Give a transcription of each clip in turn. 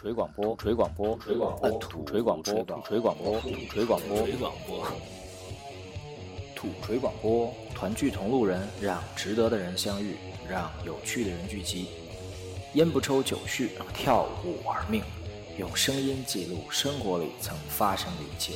锤广播，锤广播，锤广播，土锤广播，土锤广播，土锤广播，水广播，土锤广播，团聚同路人，让值得的人相遇，让有趣的人聚集。烟不抽酒续，跳舞玩命，用声音记录生活里曾发生的一切。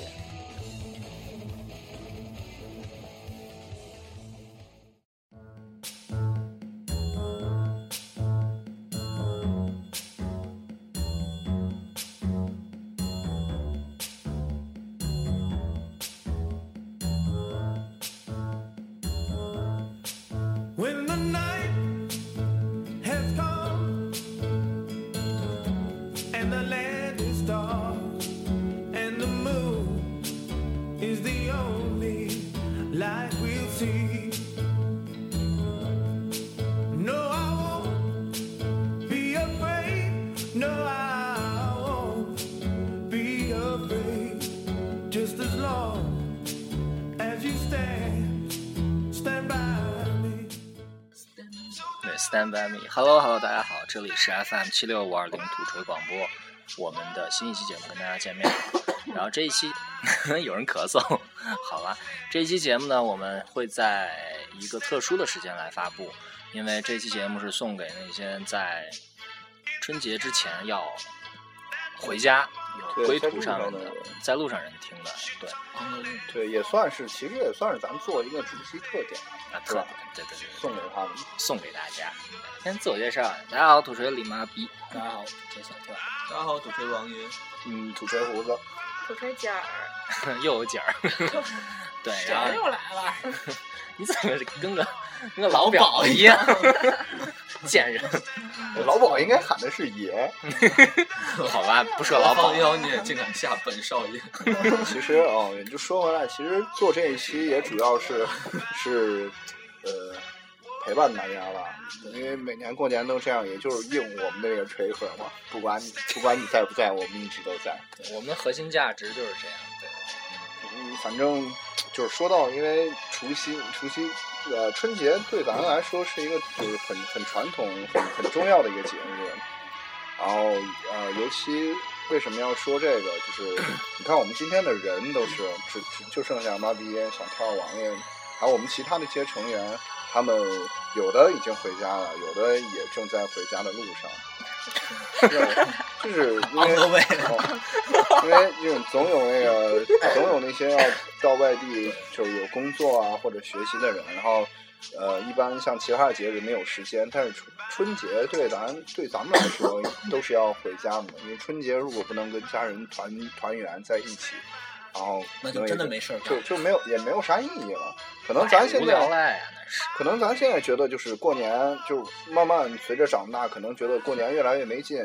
这里是 FM 七六五二零土锤广播，我们的新一期节目跟大家见面。然后这一期 有人咳嗽，好吧，这一期节目呢，我们会在一个特殊的时间来发布，因为这期节目是送给那些在春节之前要回家有归途上面的路上在路上人听的，对，对，也算是，其实也算是咱们做一个主题特点，啊，特点，对对对，送给他们。送给大家。先自我介绍，大家好，土锤李妈逼，大家好，我是小特。大家好，土锤王云。嗯，土锤胡子，土锤姐儿，又有景儿，对，然后又来了？你怎么跟个跟个老表一样，贱人，老鸨应该喊的是爷。好吧，不说老鸨，老妖，你也竟敢下本少爷？其实哦，就说回来，其实做这一期也主要是是呃陪伴大家吧，因为每年过年都这样，也就是应我们的这个锤壳嘛，不管你不管你在不在，我们一直都在。我们的核心价值就是这样，反正就是说到，因为除夕，除夕，呃，春节对咱来说是一个就是很很传统、很很重要的一个节日。然后呃，尤其为什么要说这个，就是 你看我们今天的人都是只只就剩下妈逼、小跳、王爷，还有我们其他的一些成员，他们有的已经回家了，有的也正在回家的路上。对，就是因为因为这种总有那个总有那些要到外地就是有工作啊或者学习的人，然后呃，一般像其他的节日没有时间，但是春春节对咱对咱们来说都是要回家的，因为春节如果不能跟家人团团圆在一起，然后那就真的没事儿。就就没有也没有啥意义了。可能咱现在可能咱现在觉得就是过年，就慢慢随着长大，可能觉得过年越来越没劲，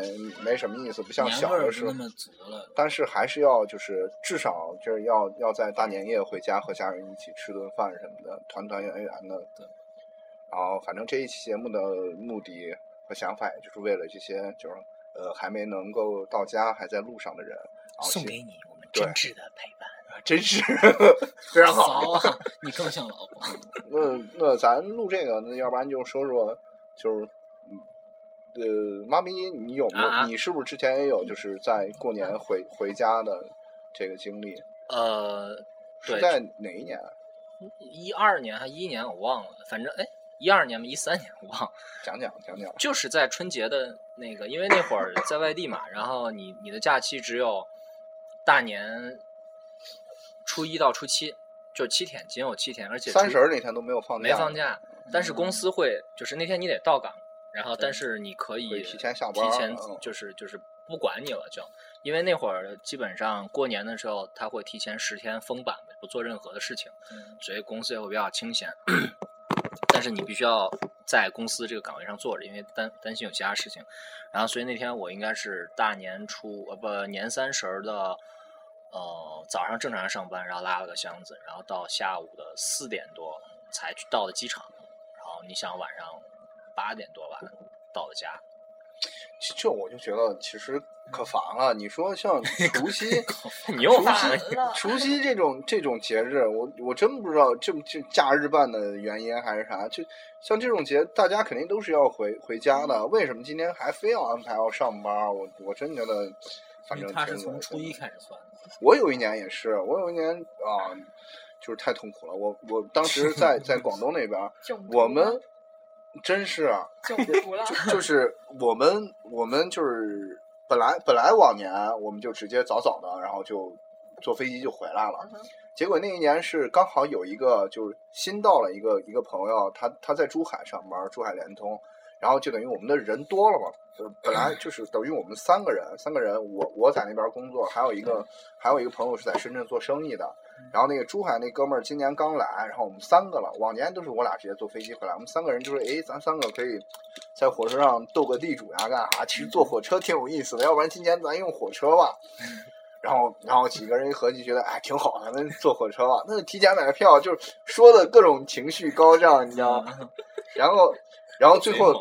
没什么意思，不像小的时候那。么足了。但是还是要就是至少就是要要在大年夜回家和家人一起吃顿饭什么的，团团圆圆的。对。然后反正这一期节目的目的和想法，也就是为了这些就是呃还没能够到家还在路上的人，然后送给你我们对真挚的陪伴。真是 非常好。骚啊！你更像老婆。那那咱录这个，那要不然就说说，就是，嗯呃，妈咪，你有没有？啊啊你是不是之前也有就是在过年回回家的这个经历？呃，是在哪一年？一二年还一一年我忘了，反正哎，一二年吧，一三年我忘了。讲讲讲讲。就是在春节的那个，因为那会儿在外地嘛，然后你你的假期只有大年初一到初七，就是七天，仅有七天，而且三十儿那天都没有放假，没放假，但是公司会就是那天你得到岗，然后但是你可以提前下班提前嗯就是就是不管你了就，因为那会儿基本上过年的时候他会提前十天封板，不做任何的事情，嗯所以公司也会比较清闲。但是你必须要在公司这个岗位上坐着，因为担担心有其他事情。然后所以那天我应该是大年初呃不年三十儿的呃早上正常上班，然后拉了个箱子，然后到下午的四点多才去到的机场。然后你想晚上八点多吧到的家，这这我就觉得其实可烦了。你说像 除夕，你又发烦了，除夕这种这种节日，我我真不知道这这假日办的原因还是啥。就像这种节，大家肯定都是要回回家的，为什么今天还非要安排要上班？我我真觉得，反正他是从初一开始算的。我有一年也是，我有一年啊，就是太痛苦了。我我当时在在广东那边 我们真是啊中毒了，就是我们我们就是本来本来往年我们就直接早早的，然后就坐飞机就回来了。嗯结果那一年是刚好有一个就是新到了一个一个朋友，他他在珠海上班，珠海联通，然后就等于我们的人多了嘛，就本来就是等于我们三个人，三个人，我我在那边工作，还有一个还有一个朋友是在深圳做生意的，然后那个珠海那哥们儿今年刚来，然后我们三个了，往年都是我俩直接坐飞机回来，我们三个人就是诶，咱三个可以在火车上斗个地主呀，干啥？其实坐火车挺有意思的，要不然今年咱用火车吧。然后，然后几个人一合计，觉得哎挺好，咱们坐火车吧。那提前买个票，就是说的各种情绪高涨，你知道吗？然后，然后最后，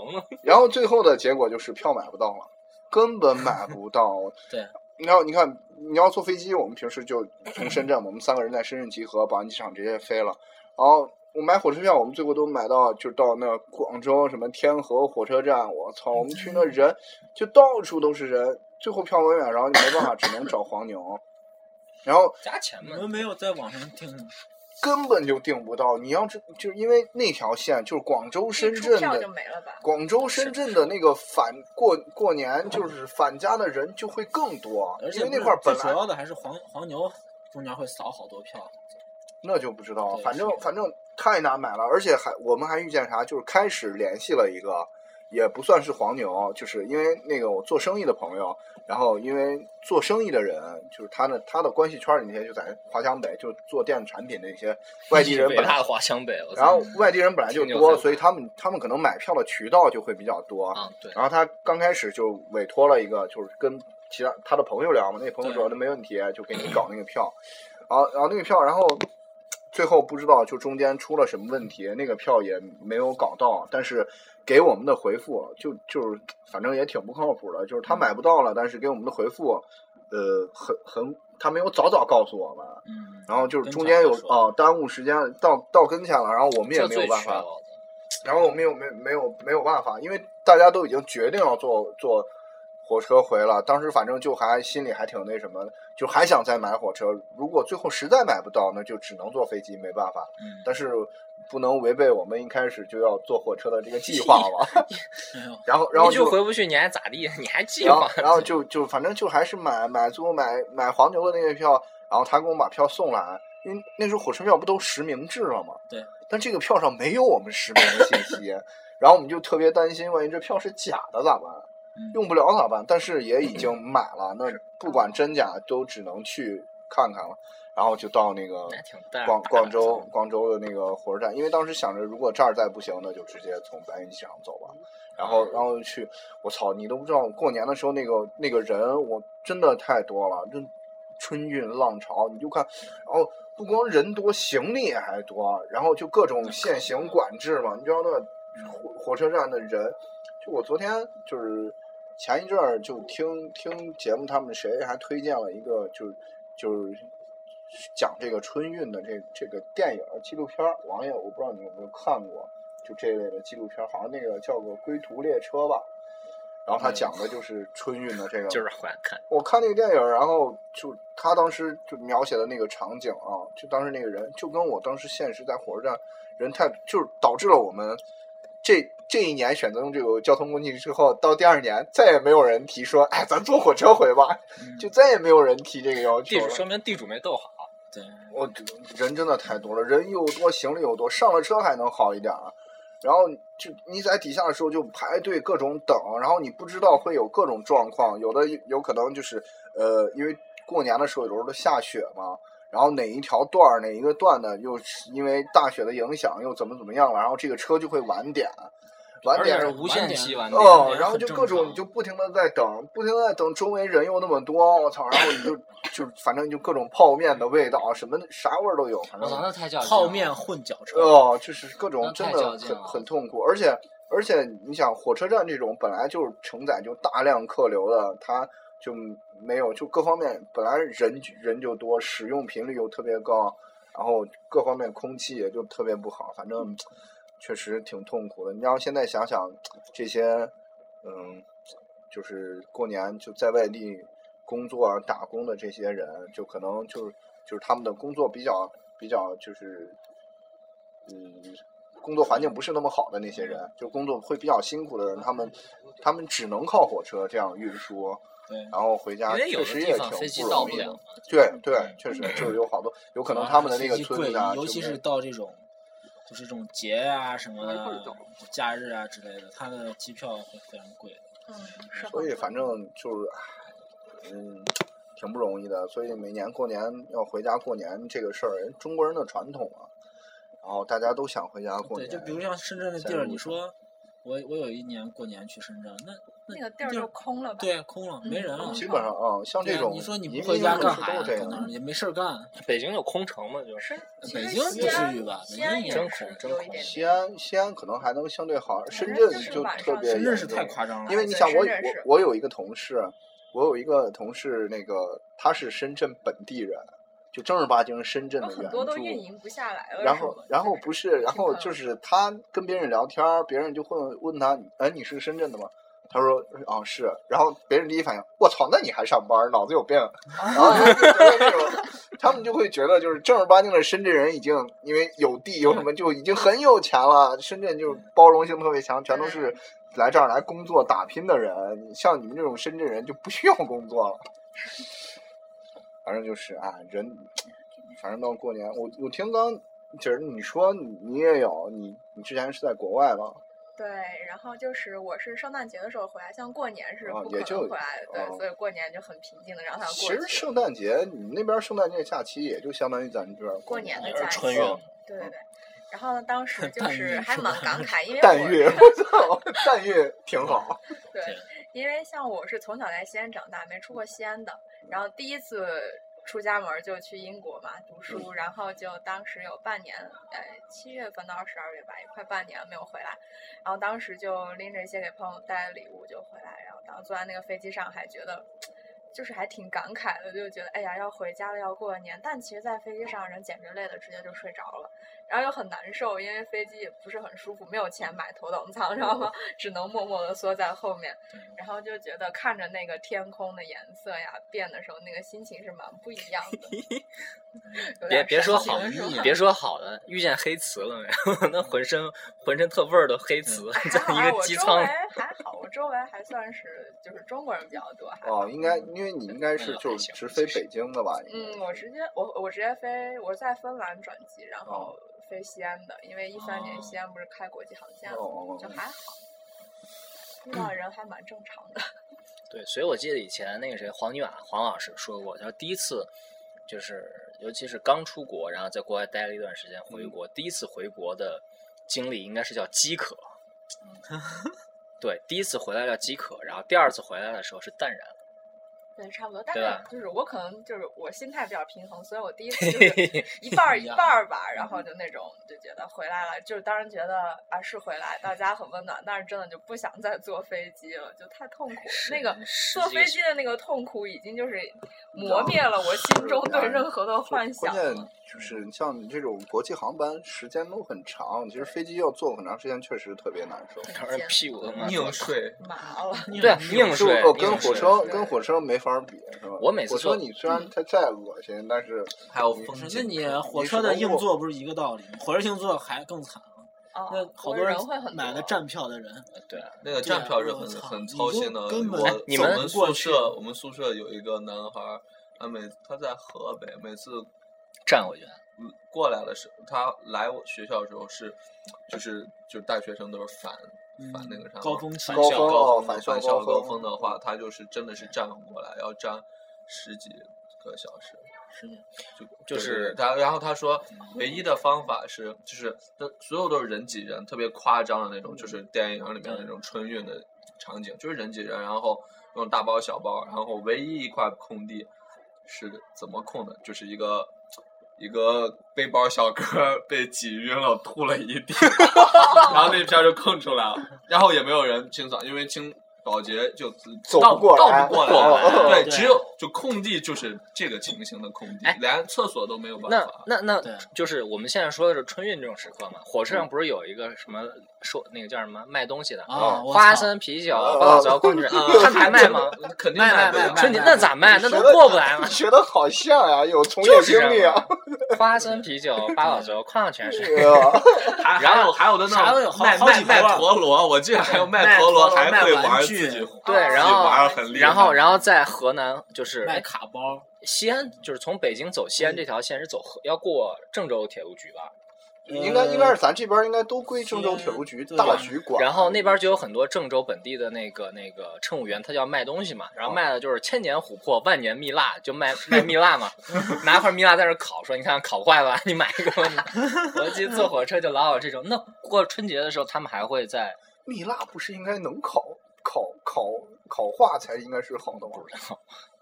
然后最后的结果就是票买不到了，根本买不到。对，然后你看，你要坐飞机，我们平时就从深圳，我们三个人在深圳集合，宝安机场直接飞了。然后我买火车票，我们最后都买到，就到那广州什么天河火车站。我操，我们去那人就到处都是人，最后票没买着，你没办法，只能找黄牛。然后加钱嘛。我们没有在网上订根本就订不到。你要知，就是因为那条线就是广州、深圳的？广州、深圳的那个返过过年就是返家的人就会更多，因为那块儿本来主要的还是黄黄牛中间会扫好多票。那就不知道，对反正反正太难买了，而且还我们还遇见啥，就是开始联系了一个，也不算是黄牛，就是因为那个我做生意的朋友，然后因为做生意的人，就是他的他的关系圈里那些就在华强北，就做电子产品那些外地人本来伟大的华强北，然后外地人本来就多，所以他们他们可能买票的渠道就会比较多。啊，对，然后他刚开始就委托了一个，就是跟其他他的朋友聊嘛，那个朋友说那没问题，就给你搞那个票。然后然后那个票，然后最后不知道就中间出了什么问题，那个票也没有搞到，但是给我们的回复就就是反正也挺不靠谱的，就是他买不到了，但是给我们的回复，呃，很很他没有早早告诉我们，嗯，然后就是中间有前说哦、耽误时间到到跟前了，然后我们也没有办法。然后我们又没没有没有办法，因为大家都已经决定要坐坐火车回了，当时反正就还心里还挺那什么的，就还想再买火车。如果最后实在买不到，那就只能坐飞机，没办法。嗯但是不能违背我们一开始就要坐火车的这个计 划嘛。然后然后你就就回不去，你还咋地？你还计划？然后就就反正就还是买买最后买买黄牛的那个票，然后他给我们把票送来，因为那时候火车票不都实名制了吗？对。但这个票上没有我们实名的信息，然后我们就特别担心，万一这票是假的咋办？嗯用不了咋办？但是也已经买了，那不管真假都只能去看看了。然后就到那个广广州广州的那个火车站，因为当时想着如果这儿再不行，那就直接从白云机场走吧。然后然后去，我操，你都不知道过年的时候那个那个人，我真的太多了，这春运浪潮，你就看，然后不光人多，行李也还多，然后就各种限行管制嘛，你知道那火火车站的人，就我昨天就是前一阵儿就听听节目，他们谁还推荐了一个，就是就是讲这个春运的这这个电影纪录片儿，王爷我不知道你有没有看过，就这类的纪录片儿，好像那个叫个《归途列车》吧。然后他讲的就是春运的这个，就是好看，我看那个电影，然后就他当时就描写的那个场景啊，就当时那个人就跟我当时现实在火车站人太，就是导致了我们这这一年选择用这个交通工具之后，到第二年再也没有人提说，哎，咱坐火车回吧，就再也没有人提这个要求。地主说明地主没斗好。对，我人真的太多了，人又多，行李又多，上了车还能好一点儿。然后就你在底下的时候就排队各种等，然后你不知道会有各种状况，有的有可能就是呃，因为过年的时候有时候都下雪嘛，然后哪一条段儿哪一个段的，又因为大雪的影响又怎么怎么样了，然后这个车就会晚点，晚点是无限期晚点。哦，然后就各种你就不停的在等，不停的在等，周围人又那么多，我操，然后你就就反正就各种泡面的味道，什么啥味儿都有，反正泡面混脚车，哦，就是各种真的很很痛苦，而且而且你想，火车站这种本来就是承载就大量客流的，它就没有就各方面本来人人就多，使用频率又特别高，然后各方面空气也就特别不好，反正确实挺痛苦的。你要现在想想这些，嗯，就是过年就在外地工作啊打工的这些人，就可能就是就是他们的工作比较比较就是，嗯，工作环境不是那么好的那些人，就工作会比较辛苦的人，他们他们只能靠火车这样运输，对，然后回家确实也挺方飞机不容易的到不了。。对对，确实就是有好多，有可能他们的那个村子啊，尤其是到这种就是这种节啊什么的假日啊之类的，它的机票会非常贵。嗯，是所以反正就是，嗯，挺不容易的。所以每年过年要回家过年这个事儿，人中国人的传统啊，然后大家都想回家过对，年。就比如像深圳的地儿，你说我我有一年过年去深圳，那那个地儿就空了吧？对空了，没人了嗯。基本上啊，像这种你说你不回家干啥呀？这样可能也没事儿干。北京有空城嘛，就是北京不至于吧真也是恐真恐有一点西安西安可能还能相对好，深圳就特晚上深圳是太夸张了。因为你想，我我我有一个同事，我有一个同事，那个他是深圳本地人，就正儿八经深圳的原很多都运。营不下来了。然后然后不是，然后就是他跟别人聊天，别人就会问他，哎，你是深圳的吗？他说啊是，然后别人第一反应，我操，那你还上班，脑子有病。然后他们就那种，他们就会觉得就是正儿八经的深圳人已经因为有地有什么就已经很有钱了，深圳就包容性特别强，全都是来这儿来工作打拼的人。像你们这种深圳人就不需要工作了。反正就是啊，人，反正到过年，我我听刚姐儿你说你你也有，你你之前是在国外吗？对，然后就是我是圣诞节的时候回来，像过年是不可哦也就能回来的，所以过年就很平静的让它其实。圣诞节你们那边圣诞节假期也就相当于咱们这儿过年的假期，春运对对对。然后呢，当时就 是还蛮感慨，因为我淡月，我操，淡月挺好。对对，因为像我是从小在西安长大，没出过西安的，然后第一次出家门儿就去英国嘛读书，然后就当时有半年，呃，七月份到十二月吧，也快半年没有回来，然后当时就拎着一些给朋友带的礼物就回来，然后当时坐在那个飞机上还觉得。就是还挺感慨的，就觉得哎呀要回家了，要过年。但其实，在飞机上人简直累的直接就睡着了，然后又很难受，因为飞机也不是很舒服，没有钱买头等舱，知道吗？只能默默的缩在后面。然后就觉得看着那个天空的颜色呀变的时候，那个心情是蛮不一样的。别别说好你别说好的，遇见黑瓷了没有？那浑身浑身特味儿的黑瓷，在还好啊，一个我周机舱围还好，我周围还算是就是中国人比较多。哦，应该因为你应该是就那还行直飞北京的吧？嗯，我直接我我直接飞，我在芬兰转机，然哦后飞西安的，因为一三年哦西安不是开国际航线了，哦就还好，遇到人还蛮正常的。对，所以我记得以前那个谁黄尼瓦黄老师说过，他说第一次就是尤其是刚出国，然后在国外待了一段时间回国，第一次回国的经历应该是叫饥渴。对，第一次回来叫饥渴，然后第二次回来的时候是淡然。对，差不多。但是就是我可能就是我心态比较平衡，所以我第一次就是 一半儿一半儿吧，然后就那种就觉得回来了，就是当然觉得啊是回来，到家很温暖，但是真的就不想再坐飞机了，就太痛苦。那个坐飞机的那个痛苦已经就是磨灭了我心中对任何的幻想关键。就是像你这种国际航班时间都很长，其实飞机要坐很长时间，确实特别难受。当然屁股他妈硬睡，麻了，对硬就睡呃，跟火车跟火车没法比，是吧？我每次坐火车你虽然它再恶心，但是还有风那景。你火车的硬座不是一个道理吗？火车硬座还更惨那好多人会买了站票的人，对啊，那个站票是很很操心的。根本我你们我们宿舍我们宿舍有一个男孩儿，他每他在河北，每次站过去。嗯过来的时候，他来我学校的时候是，就是就是大学生都是反反那个啥高峰期返高峰峰哦返校高峰的话，他就是真的是站过来要站十几个小时。是，就就是对。他，然后他说，唯一的方法是，就是那所有都是人挤人，特别夸张的那种，就是电影里面那种春运的场景，就是人挤人，然后用大包小包，然后唯一一块空地是怎么空的？就是一个一个背包小哥被挤晕了，吐了一地，然后那片就空出来了，然后也没有人清扫，因为清保洁就走到不过来到不过来，哦对，对只有就空地就是这个情形的空地哎，连厕所都没有办法。那那那就是我们现在说的是春运这种时刻嘛？火车上不是有一个什么说那个叫什么卖东西的，啊，我花生、啤酒、哦八宝粥、矿泉水，他还卖吗？肯定卖卖不了卖春节那咋卖？那都过不来嘛。学的好像呀，有从业就是这经历啊。花生啤酒、八宝粥、矿泉水，然后还有还有的那卖卖卖陀螺，我记得还有卖卖陀螺，陀螺还会玩对，然后。然后然后在河南就是买卡包，西安，就是从北京走西安这条线是走河要过郑州铁路局吧？应该应该是咱这边应该都归郑州铁路局大局管。然后那边就有很多郑州本地的那个那个乘务员，他就要卖东西嘛，然后卖的就是千年琥珀、万年蜜蜡，就卖 卖蜜蜡嘛，拿块蜜蜡在那烤，说你看烤坏了，你买一个吧。我记得坐火车就老有这种。那过春节的时候，他们还会在蜜蜡不是应该能烤烤烤烤化才应该是好的吗？不知道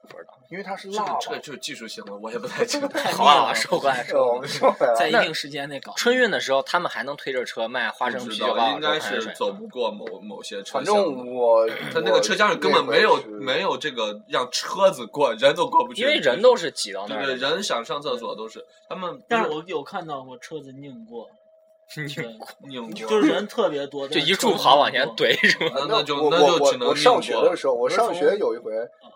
不知道因为它是这蜡嘛。个这个就是技术性的，我也不太清楚。好啊，收回来是吧我收回来。们说回来在一定时间内搞。春运的时候，他们还能推着车卖花生不啤酒、八宝知道应该。是走不过某某些车反厢的。正我 他那个车厢里根本没有没有这个让车子过，人都过不去。因为人都是挤到那对对，儿的。人想上厕所都是他们，但是我有看到过车子拧过，拧过，就是人特别多，就一柱跑往前怼 是吗？那那就我那就我只能我我上学的时候，我上学有一回，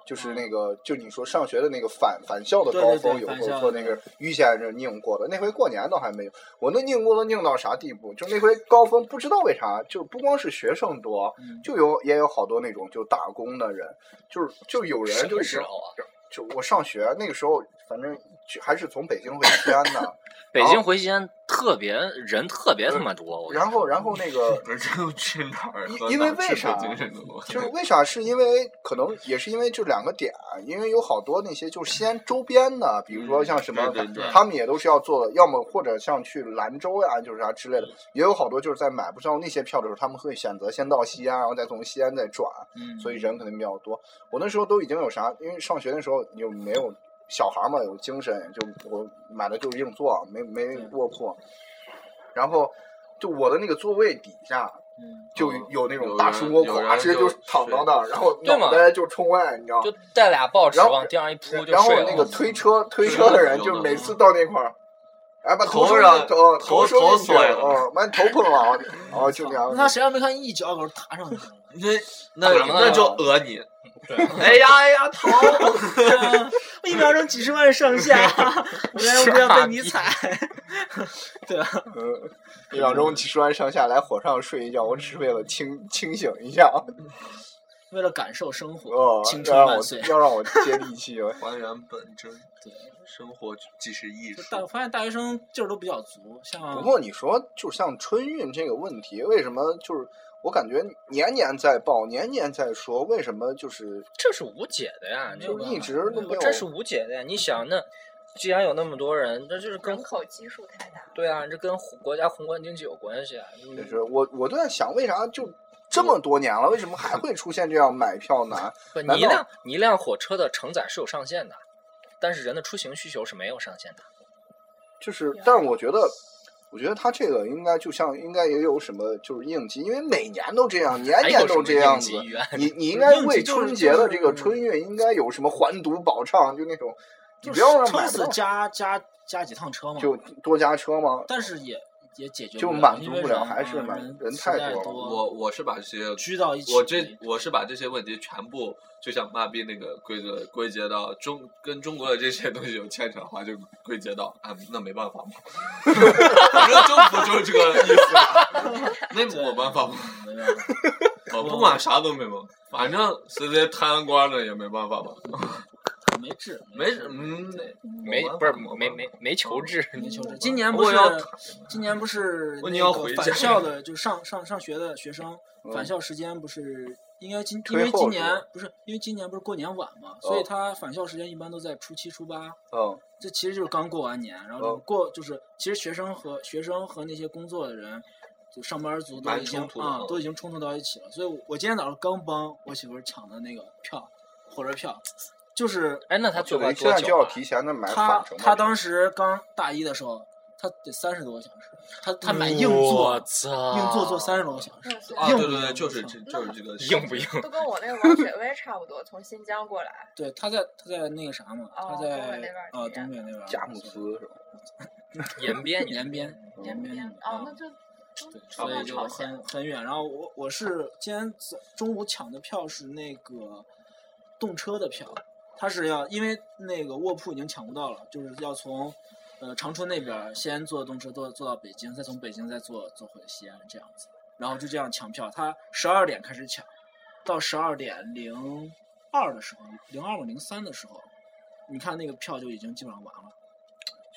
就是那个就你说上学的那个返返校的高峰，有过对返校说那个于先生拧过的，那回过年倒还没有。我那拧过都拧到啥地步？就那回高峰，不知道为啥，就不光是学生多，嗯就有也有好多那种就打工的人，就是就有人就已经时候啊？就我上学那个时候，反正就还是从北京回西安的，北京回西安特别人特别他妈多，然后然后那个 不是去哪儿因为为啥？就是为啥？是因为可能也是因为这两个点，因为有好多那些就是西安周边的，比如说像什么，对对对他们也都是要做的，要么或者像去兰州呀，就是啥之类的，也有好多就是在买不上那些票的时候，他们会选择先到西安，然后再从西安再转，嗯，所以人肯定比较多。我那时候都已经有啥，因为上学的时候你就没有小孩嘛，有精神，就我买的就是硬座，没没卧铺，然后就我的那个座位底下。嗯就嗯有那种大叔窝，直接就躺到那儿，然后脑袋就冲外，你知道就带俩报纸然后往地上一铺就然后。那个推车推车的人，就每次到那块儿，哎，把头上头头头碎了哦，把你头碰了，哦，就这样那。他谁还没看一脚给我踏上去了？那那那就讹你。哎呀哎呀，头！一秒钟几十万上下，我原来不要被你踩。对啊，嗯，一秒钟几十万上下来火上睡一觉，我只是为了清清醒一下，为了感受生活，哦，青要让我春万岁。要让我接地气。还原本真，对，生活即是艺术。就大我发现大学生劲儿都比较足，像不过你说，就像春运这个问题，为什么就是我感觉年年在报，年年在说，为什么就是这是无解的呀，就一直都没有？这是无解的呀。你想，那既然有那么多人，这就是跟人口基数太大。对啊，这跟国家宏观经济有关系啊。就是我我都在想，为啥就这么多年了，为什么还会出现这样买票难？不，你一辆你一辆火车的承载是有上限的，但是人的出行需求是没有上限的。就是，但是我觉得，我觉得他这个应该就像应该也有什么就是应急，因为每年都这样，年年都这样子？你你应该为春节的这个春运应该有什么环堵保障，就那种，你就不要让撑死买不到加加加几趟车嘛，就多加车吗？但是也也解决就满足不了还是满啊人太多了我我是把这些聚到一起，我这我是把这些问题全部，就像妈逼那个归个归结到中跟中国的这些东西有牵扯的话，就归结到啊，那没办法嘛，反正政府就是这个意思啊，那没办法？嘛，我不管啥都没办法，反正谁谁贪官了也没办法嘛，没治，没嗯没不是没没没求治，没求治。今年不是今年不是你那个要回家返校的，就上上上学的学生嗯返校时间不是应该今因为今年不是因为今年不是过年晚嘛，所以哦他返校时间一般都在初七初八。哦这其实就是刚过完年，然后哦过就是其实学生和学生和那些工作的人，就上班族都已经啊都已经冲突到一起了。所以我，我今天早上刚帮我媳妇儿抢的那个票，火车票，就是哎，那他做了就等于现在就要多久啊？提前的买他他当时刚大一的时候，他得三十多个小时，他他买硬座！硬座坐三十多个小时，啊，对对对，就是这就是这个硬不硬？都跟我那个王雪薇差不多，从新疆过来。对，他在他在那个啥嘛，哦他在东北那边儿呃东北那边佳木斯是吧？延边延边延边哦，那就所以就朝鲜很很远。然后我我是今天早中午抢的票是那个动车的票，他是要因为那个卧铺已经抢不到了，就是要从呃长春那边先坐动车坐坐到北京，再从北京再坐坐回西安这样子。然后就这样抢票，他十二点开始抢，到十二点零二的时候，零二或零三的时候，你看那个票就已经基本上完了。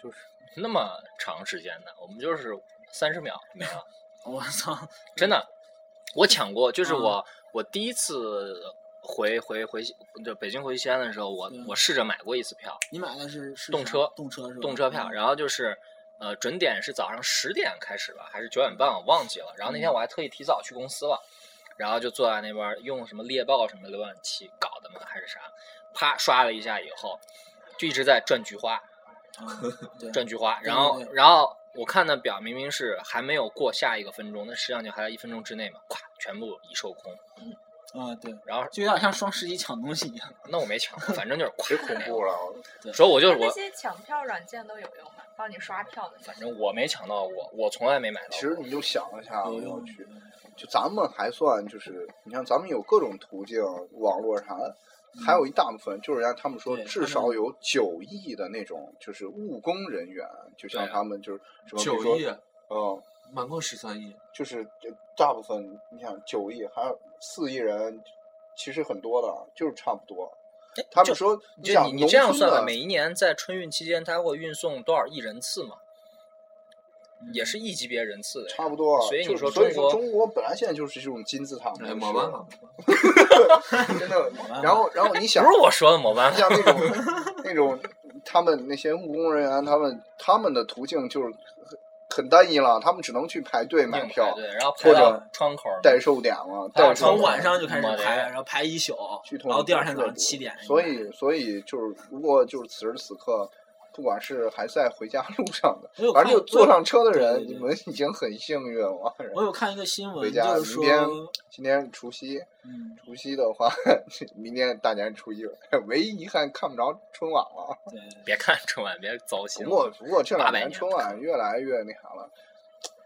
就是那么长时间的，我们就是三十秒没了，我操！真的。我抢过，就是嗯我、我第一次回回回就北京回西安的时候，我我试着买过一次票，你买的是是动车动车是吧？动车票，嗯。然后就是呃准点是早上十点开始吧，还是九点半，我忘记了。然后那天我还特意提早去公司了，然后就坐在那边儿用什么猎豹什么浏览器搞的嘛，还是啥，啪刷了一下以后，就一直在转菊花，转菊花，然后然后我看的表明明是还没有过下一个分钟，那实际上就还在一分钟之内嘛，咵全部已售空。啊对，然后就有点像双十一抢东西一样。那我没抢，反正就是 太恐怖了。所以我就那我些抢票软件都有用吗？帮你刷票的反。正我没抢到过，我从来没买到。其实你就想一下，我要去，就咱们还算就是，你像咱们有各种途径，网络上，还有一大部分就是人家他们说至少有九亿的那种就是务工人员，就像他们就是什么比如说九亿，嗯，满共十三亿，就是大部分你想九亿还有四亿人，其实很多的，就是差不多。他们说，想就你你这样算吧，每一年在春运期间，它会运送多少亿人次嘛？也是亿级别人次的。差不多，所以你说所以说中国说中国本来现在就是这种金字塔模哎，式，没办法，真的然后，然后你 想不，是我说的某办你像那种那种他们那些务工人员，他们他们的途径就是很很单一了，他们只能去排队买票，对，然后排到或者窗口儿代售点了，还有代售从晚上就开始排，然后排一宿然后第二天早上七点。所以，所以就是如果就是此时此刻。不管是还在回家路上的反正就坐上车的人，对对对你们已经很幸运了。我有看一个新闻，回家，就是明天说，今天除夕，嗯，除夕的话，明天大年初一了，唯一遗憾看不着春晚了。对，别看春晚，别糟心不。过不过这两800年年春晚越来越那啥了。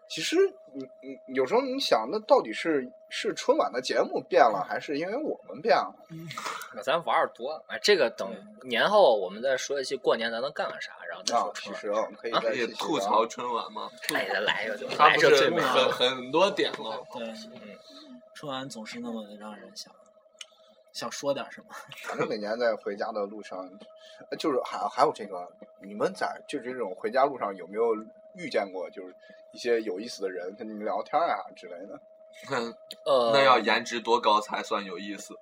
其实你你有时候你想，那到底是是春晚的节目变了，还是因为我们变了？咱玩儿多了，哎，这个等年后我们再说一期过年咱能干个啥，然后再啊说，春其实晚。可啊可以再吐槽春晚吗？哎，再来一个就他不来一个最是美很。很多点了，对，嗯春晚总是那么的让人想想说点什么。反正每年在回家的路上，呃就是还还有这个，你们在就是这种回家路上有没有遇见过就是一些有意思的人跟你们聊天啊之类的？呃，那要颜值多高才算有意思？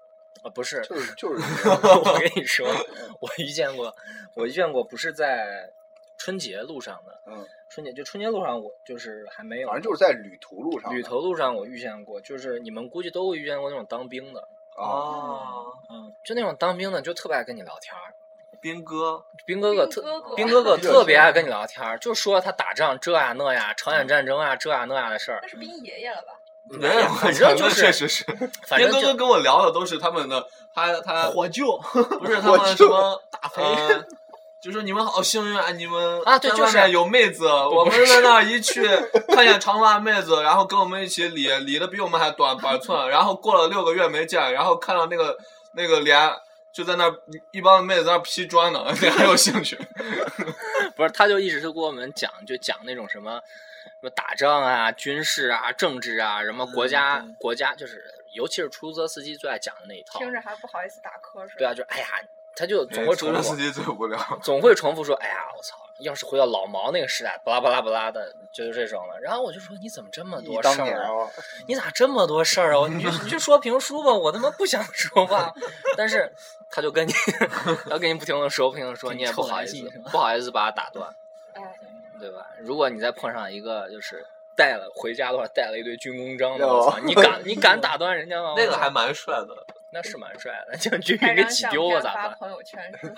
啊不是，就是 就是我跟你说，我遇见过，我遇见过，不是在春节路上的，嗯，春节就春节路上，我就是还没有，反正就是在旅途路上。旅途路上我遇见过，就是你们估计都会遇见过那种当兵的，啊，嗯，就那种当兵的就特别爱跟你聊天儿，兵哥，兵哥哥特兵哥哥 特别爱跟你聊天儿，就说他打仗这呀那呀，朝鲜战争啊这呀那呀的事儿那，是兵爷爷了吧？没有，反正就那是确实是。反正就兵哥哥跟我聊的都是他们的，他他火救，不是他们什么大飞，就说你们好幸运啊！你们啊对就是有妹子，我们在那一去看见长发妹子，然后跟我们一起理理的比我们还短板寸，然后过了六个月没见，然后看到那个那个脸就在那儿一帮妹子在那儿劈砖呢，你 还有兴趣？不是，他就一直是给我们讲，就讲那种什么什么打仗啊、军事啊、政治啊，什么国家、嗯国家，就是尤其是出租车司机最爱讲的那一套。听着还不好意思打瞌睡。对啊，就哎呀，他就总会重复，司机最无聊。总会重复说，哎呀，我操，要是回到老毛那个时代，巴拉巴拉巴拉的，就是这种了。然后我就说，你怎么这么多事儿啊？啊，你咋这么多事儿啊？你就你就说评书吧，我他妈不想说话。但是他就跟你，他跟你不停的说，不停的说，你也不好意思不好意思把他打断。哎，对吧？如果你再碰上一个就是带了回家的话，带了一堆军功章的，哟我操，你敢你敢打断人家吗？那个还蛮帅的，那是蛮帅的，将军拍运给挤丢了咋办？发朋友圈是吧？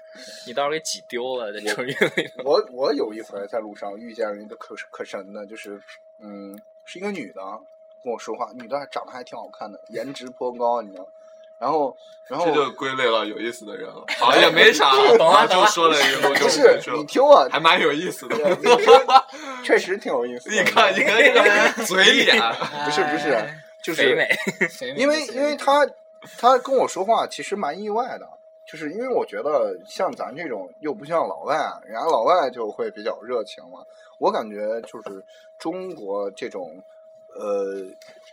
你倒是给挤丢了，在春运里。我我有一回在路上遇见了一个可可神的，就是嗯，是一个女的跟我说话，女的还长得还挺好看的，颜值颇高，你知道。然后然后这就归类了有意思的人了。好，也没啥 就说了一个，不是你听我，还蛮有意思的。确实挺有意思。你看，你看这个嘴脸，不是不是，就是，因为因为他他跟我说话其实蛮意外的，就是因为我觉得像咱这种又不像老外，人家老外就会比较热情嘛。我感觉就是中国这种，呃，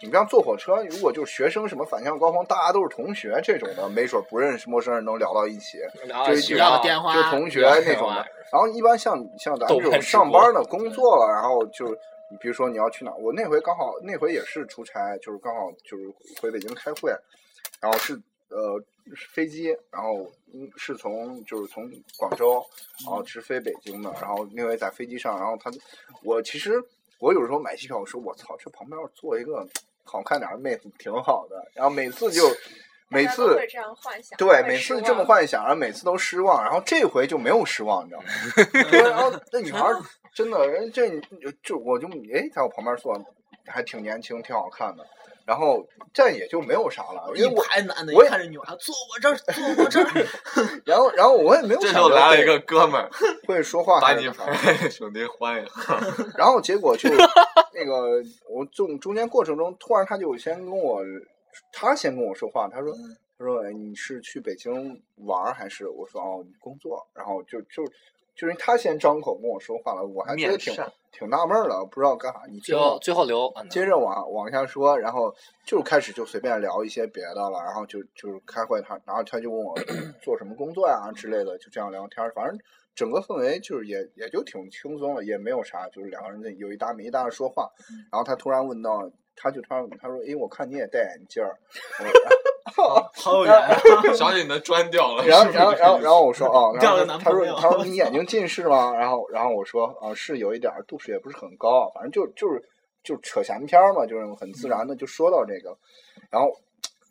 你像坐火车，如果就是学生什么返校高峰，大家都是同学这种的，没准不认识陌生人能聊到一起，就就要个电话就同学那种的。然后一般像像咱这种上班的工作了，然后就你比如说你要去哪儿，我那回刚好那回也是出差，就是刚好就是回北京开会，然后是呃飞机，然后嗯是从就是从广州然后直飞北京的，然后那回在飞机上，然后他我其实我有时候买机票，我说我操，这旁边要坐一个好看点的妹子挺好的，然后每次就 每次这样幻想，对，每次这么幻想，然后每次都失望，然后这回就没有失望，你知道吗？对然后那女孩真的，人这就我就哎，在我旁边坐，还挺年轻，挺好看的。然后这也就没有啥了，因一为我，排男的，我也一看着女孩，坐我这儿，坐我这儿。然后然后我也没有这时想着会候来了一个哥们儿，会说话兄弟欢迎。然后结果就 那个我中中间过程中，突然他就先跟我，他先跟我说话，他说嗯他说哎你是去北京玩儿还是我说哦工作，然后就就就是他先张口跟我说话了，我还觉得挺挺纳闷儿的，不知道干啥。你最后最后留，嗯接着往往下说，然后就开始就随便聊一些别的了，然后就就是开会他，然后他就问我 做什么工作呀、之类的，就这样聊天儿，反正整个氛围就是也也就挺轻松了，也没有啥，就是两个人在有一搭没一搭的说话，然后他突然问到，他就突然他说，哎，我看你也戴眼镜儿，我好有缘啊！小姐，你的砖掉了。然后然后然后然后我说哦，他他说他 说你眼睛近视吗？然后然后我说啊是有一点，度数也不是很高，反正就就是就扯闲篇嘛，就是很自然的就说到这个，然后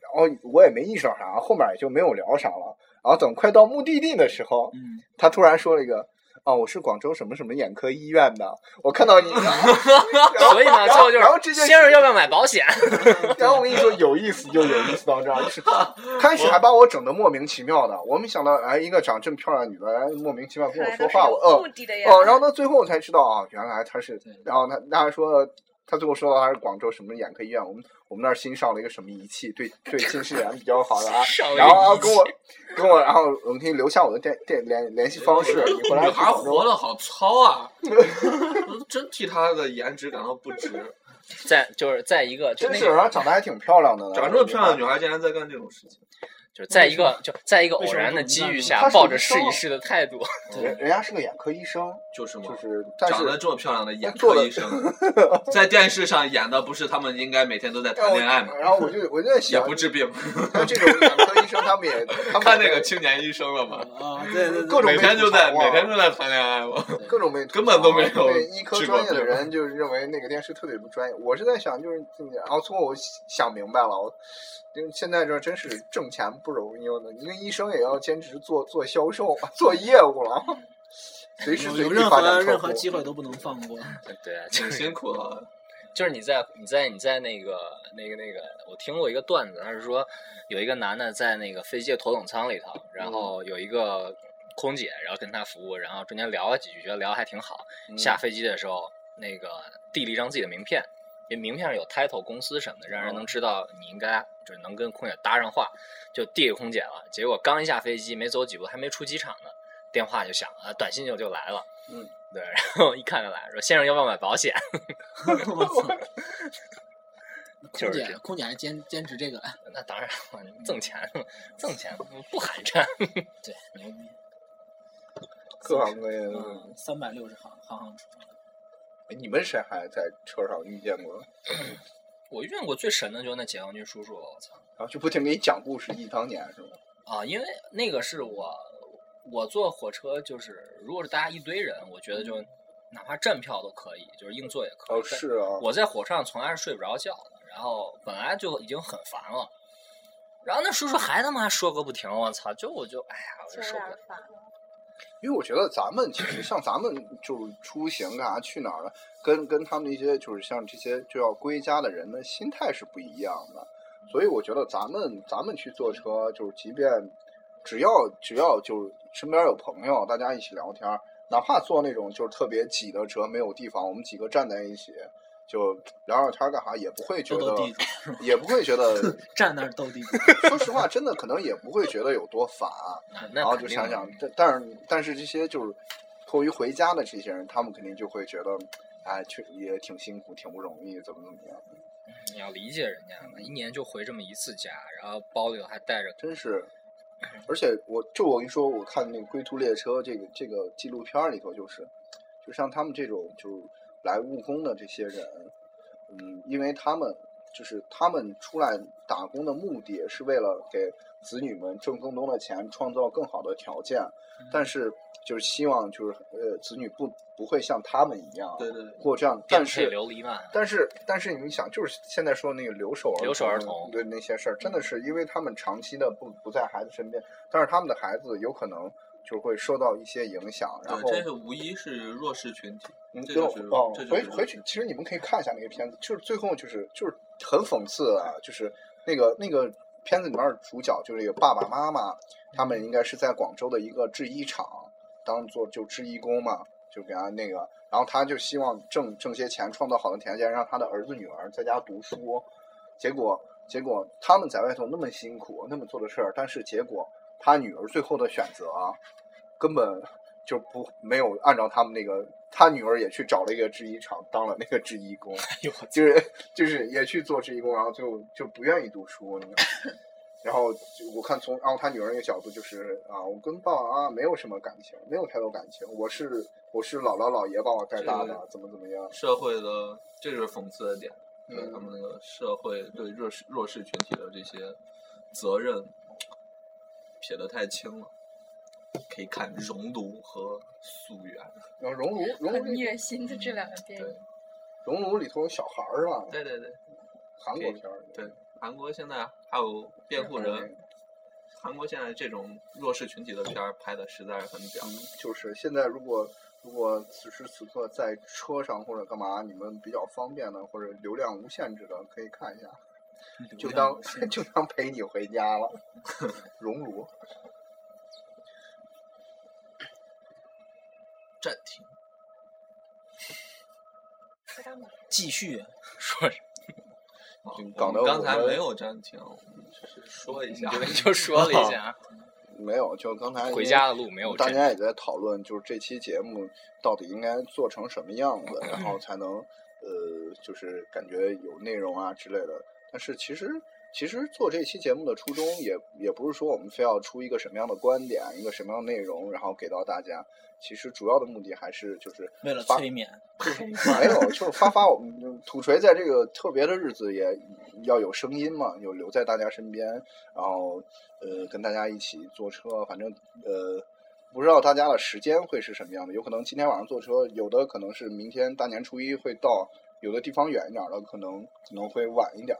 然后我也没意识到啥，后面也就没有聊啥了。然后等快到目的地的时候，嗯，他突然说了一个。哦，我是广州什么什么眼科医院的，我看到你，所以呢，最后就然后这件是先生要不要买保险？然后我跟你说，有意思就有意思到这儿，就是开始还把我整的莫名其妙的，我没想到，哎，一个长这么漂亮的女的，哎，莫名其妙跟我说话，我呃。哦，然后到最后我才知道啊，原来她是，然后她她还说，他最后说到还是广州什么眼科医院，我们我们那儿新上了一个什么仪器，对对近视眼比较好的啊，上然后然后跟我跟我，然后我们可以留下我的电电联联系方式，你回来女孩活得好糙啊！真替她的颜值感到不值。在就是在一个就真是，那个然后长得还挺漂亮的呢，长这么漂亮的女孩竟然在干这种事情，就在一个就在一个偶然的机遇下抱着试一试的态度，人人家是个眼科医生，就是嘛就。是但是长得这么漂亮的眼科医生，在电视上演的不是他们应该每天都在谈恋爱吗？然后我就我就在想 也想，不治病，这种眼科医生，他们也他们看那个青年医生了吗？啊，对对对，各种每天就在每天都在谈恋爱吗？各种被吐槽根本都没有对医科专业的人就是认为那个电视特别不专业。我是在想，就是然后最后我想明白了，我因为现在这真是挣钱不容易了，一个医生也要兼职做做销售、做业务了，随时随地发展何任客户何机会都不能放过。对啊，挺 辛苦的。就是你在你在你在那个那个那个，我听过一个段子，他是说有一个男的在那个飞机的头等舱里头，然后有一个空姐，然后跟他服务，然后中间聊了几句，觉得聊得还挺好。嗯下飞机的时候，那个递了一张自己的名片，因为名片上有 title 公司什么的，让人能知道你应该就是能跟空姐搭上话，就递给空姐了。结果刚一下飞机，没走几步，还没出机场呢，电话就响了，短信就就来了。嗯，对，然后一看就来说：“先生要不要买保险？”我操！空姐空姐还坚坚持这个，那当然了，挣钱挣钱不寒碜。对，牛逼。各行各业三百六十行，行行出状元。哎你们谁还在车上遇见过？我遇见过最神的就是那解放军叔叔了，我操！然后就不停给你讲故事，忆当年是吗？啊，因为那个是我我坐火车，就是如果是大家一堆人，我觉得就哪怕站票都可以，就是硬座也可以。哦，是啊，我在火车上从来是睡不着觉的，然后本来就已经很烦了，然后那叔叔还他妈说个不停，我操！就我就哎呀，我就受不了。因为我觉得咱们其实像咱们就是出行干啥去哪儿了，跟跟他们那些就是像这些就要归家的人的心态是不一样的，所以我觉得咱们咱们去坐车，就是即便只要只要就是身边有朋友，大家一起聊天，哪怕坐那种就是特别挤的车，没有地方，我们几个站在一起就聊聊天儿干啥，也不会觉得也不会觉得，站那儿斗地主。说实话，真的可能也不会觉得有多烦。那然后就想想，但但是但是这些就是迫于回家的这些人，他们肯定就会觉得，哎，确也挺辛苦，挺不容易，怎么怎么样，你要理解人家嘛，一年就回这么一次家，然后包里头还带着真是。而且我就我跟你说，我看那个《归途列车》这个这个纪录片里头，就是，就像他们这种就是来务工的这些人，嗯，因为他们就是他们出来打工的目的是为了给子女们挣更多的钱，创造更好的条件，但是就是希望就是呃子女不不会像他们一样对对对过这样，但是流离嘛。但是但是你想，就是现在说那个留守儿留守儿童对那些事儿，真的是因为他们长期的不不在孩子身边，但是他们的孩子有可能就会受到一些影响，然后，这是无疑是弱势群体，嗯，就这就是哦回回去，其实你们可以看一下那个片子，就是最后就是就是很讽刺啊，就是那个那个片子里面的主角就是有爸爸妈妈，他们应该是在广州的一个制衣厂当做就制衣工嘛，就给他那个，然后他就希望挣挣些钱，创造好的条件，让他的儿子女儿在家读书，结果结果他们在外头那么辛苦，那么做的事儿，但是结果他女儿最后的选择啊，根本就不没有按照他们那个，他女儿也去找了一个制衣厂当了那个制衣工，呦就是就是也去做制衣工，然后就就不愿意读书，然后就我看从然后他女儿那个角度就是啊，我跟爸爸妈妈没有什么感情，没有太多感情，我是我是姥姥姥爷把我带大的，怎么怎么样，社会的，这就是讽刺的点，对嗯他们那个社会对弱势弱势群体的这些责任撇得太轻了。可以看《熔炉》和《溯源》，然后熔炉熔炉很虐心的这两个电影对，熔炉里头有小孩儿是吧？对对对韩国片儿，对，韩国现在还有辩护人，韩国现在这种弱势群体的片儿拍的实在是很屌。嗯，就是现在如果如果此时此刻在车上或者干嘛，你们比较方便的或者流量无限制的，可以看一下，就当 就当陪你回家了。熔炉，暂停，继续，说刚才没有暂停，说一下。就说了一下，没有，就刚才回家的路没有大家也在讨论，就是这期节目到底应该做成什么样子，然后才能呃，就是感觉有内容啊之类的。但是其实其实做这期节目的初衷也也不是说我们非要出一个什么样的观点，一个什么样的内容，然后给到大家。其实主要的目的还是就是为了发催眠，没有，就是发发我们土锤在这个特别的日子也要有声音嘛，有留在大家身边，然后呃跟大家一起坐车，反正呃不知道大家的时间会是什么样的，有可能今天晚上坐车，有的可能是明天大年初一会到，有的地方远一点的可能可能会晚一点，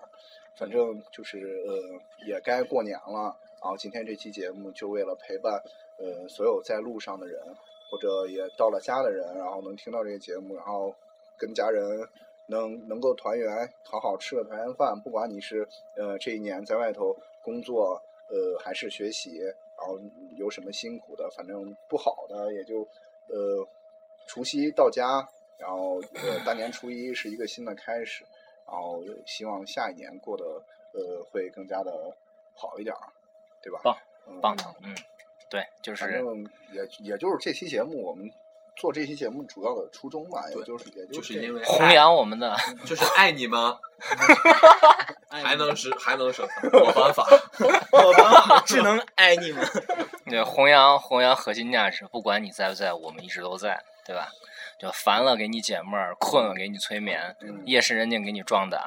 反正就是呃也该过年了，然后今天这期节目就为了陪伴呃所有在路上的人。或者也到了家的人，然后能听到这个节目，然后跟家人能能够团圆，好好吃个团圆饭。不管你是呃这一年在外头工作，呃还是学习，然后有什么辛苦的，反正不好的也就呃除夕到家，然后呃大年初一是一个新的开始，然后希望下一年过得呃会更加的好一点儿，对吧？棒嗯棒的，嗯，对，就是反正也也就是这期节目，我们做这期节目主要的初衷吧，也就是也就是因为弘扬我们的 就是爱你们，爱 还能是还能是我犯 法。我们只能爱你们。对弘扬弘扬核心价值，不管你在不在，我们一直都在，对吧？就烦了给你解闷儿，困了给你催眠，嗯夜深人静给你壮胆，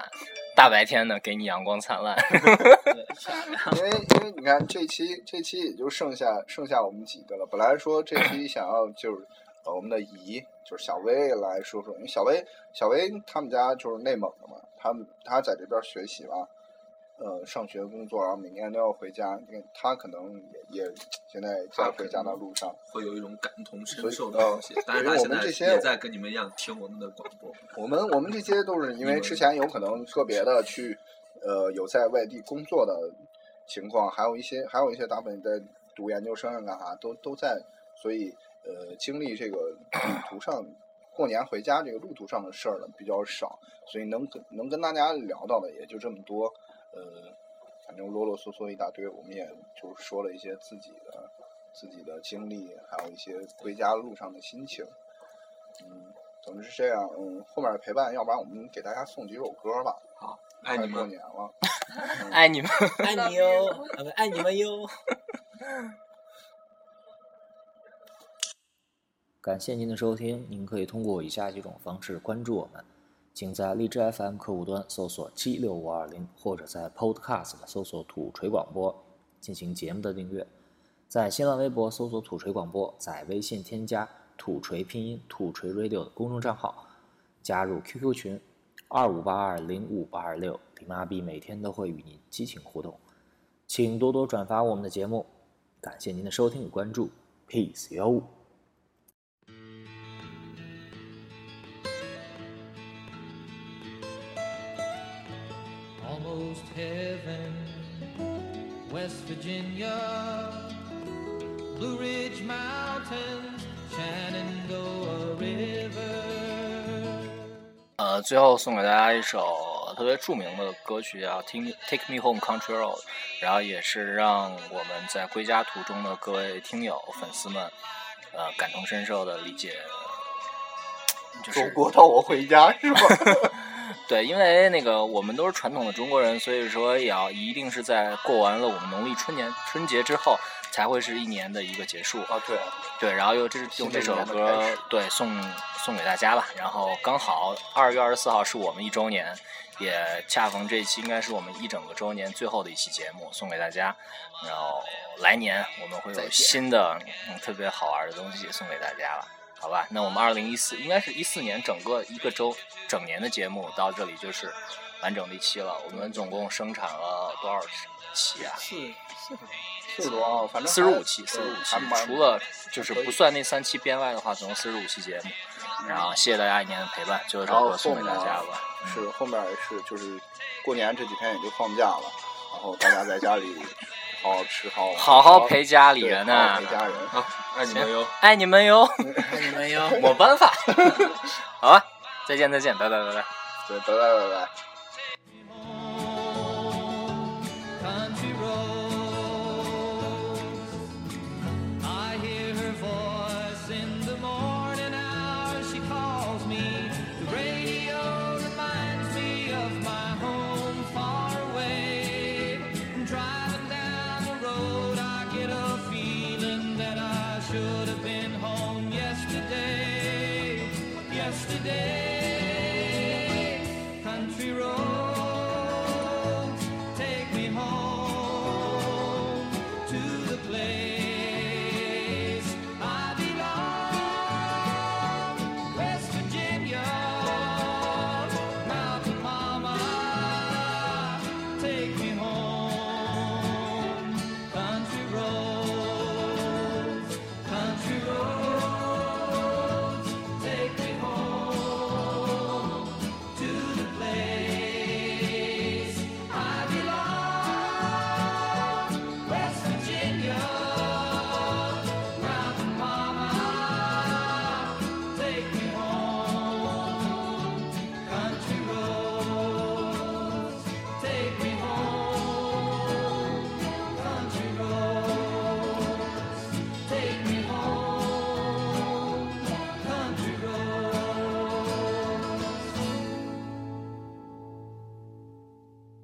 大白天的给你阳光灿烂。对 因为因为你看这期这期也就剩下剩下我们几个了。本来说这期 想要就是呃我们的姨就是小薇来说说，因为小薇小薇他们家就是内蒙的嘛，他们他在这边学习嘛，呃上学工作，然后每年都要回家，因为他可能也也现在在回家的路上。会有一种感同身受的呃东西，但是所以他现在我们这些也在跟你们一样听我们的广播。我们我们这些都是因为之前有可能个别的去，呃，有在外地工作的情况，还有一些还有一些大部分在读研究生啊干啥都都在，所以呃经历这个旅途上过年回家这个路途上的事儿呢比较少，所以能跟能跟大家聊到的也就这么多，呃，反正啰啰嗦嗦一大堆，我们也就是说了一些自己的自己的经历，还有一些回家路上的心情，嗯。总之是这样，嗯，后面的陪伴，要不然我们给大家送几首歌吧。好，爱你们。过年了，爱你们。爱你哟，爱你们哟。感谢您的收听，您可以通过以下几种方式关注我们，请在荔枝 FM 客户端搜索七六五二零，或者在 Podcast 搜索土锤广播进行节目的订阅，在新浪微博搜索土锤广播，在微信添加土锤拼音土锤 Radio 的公众账号，加入 QQ 群二五八二零五八二六，李妈逼每天都会与您激情互动，请多多转发我们的节目，感谢您的收听与关注，Peace 哟。Almost heaven. West Virginia, Blue Ridge Mountains, Shenandoah River. 呃，最后送给大家一首特别著名的歌曲，啊《Take Take Me Home Country Road》，然后也是让我们在归家途中的各位听友、粉丝们，呃，感同身受的理解，就是中国到我回家是吧？对，因为那个我们都是传统的中国人，所以说也要一定是在过完了我们农历春年春节之后，才会是一年的一个结束。啊，对，对，然后又这是用这首歌对送送给大家吧。然后刚好二月二十四号是我们一周年，也恰逢这一期应该是我们一整个周年最后的一期节目，送给大家。然后来年我们会有新的、嗯、特别好玩的东西送给大家了，好吧？那我们二零一四应该是一四年整个一个周整年的节目到这里就是完整的一期了。我们总共生产了多少期啊？四四十四十多啊，反正四十五期，四十五期，除了就是不算那三期编外的话，总共四十五期节目。然后谢谢大家一年的陪伴，最后这然后首歌送给大家吧。是后面是就是过年这几天也就放假了，然后大家在家里好好吃，好好好陪家里对人好好呐陪家人。好，爱你们哟。爱你们哟，爱你们哟。没办法。好吧，再见再见，拜拜拜拜。对，拜拜拜拜。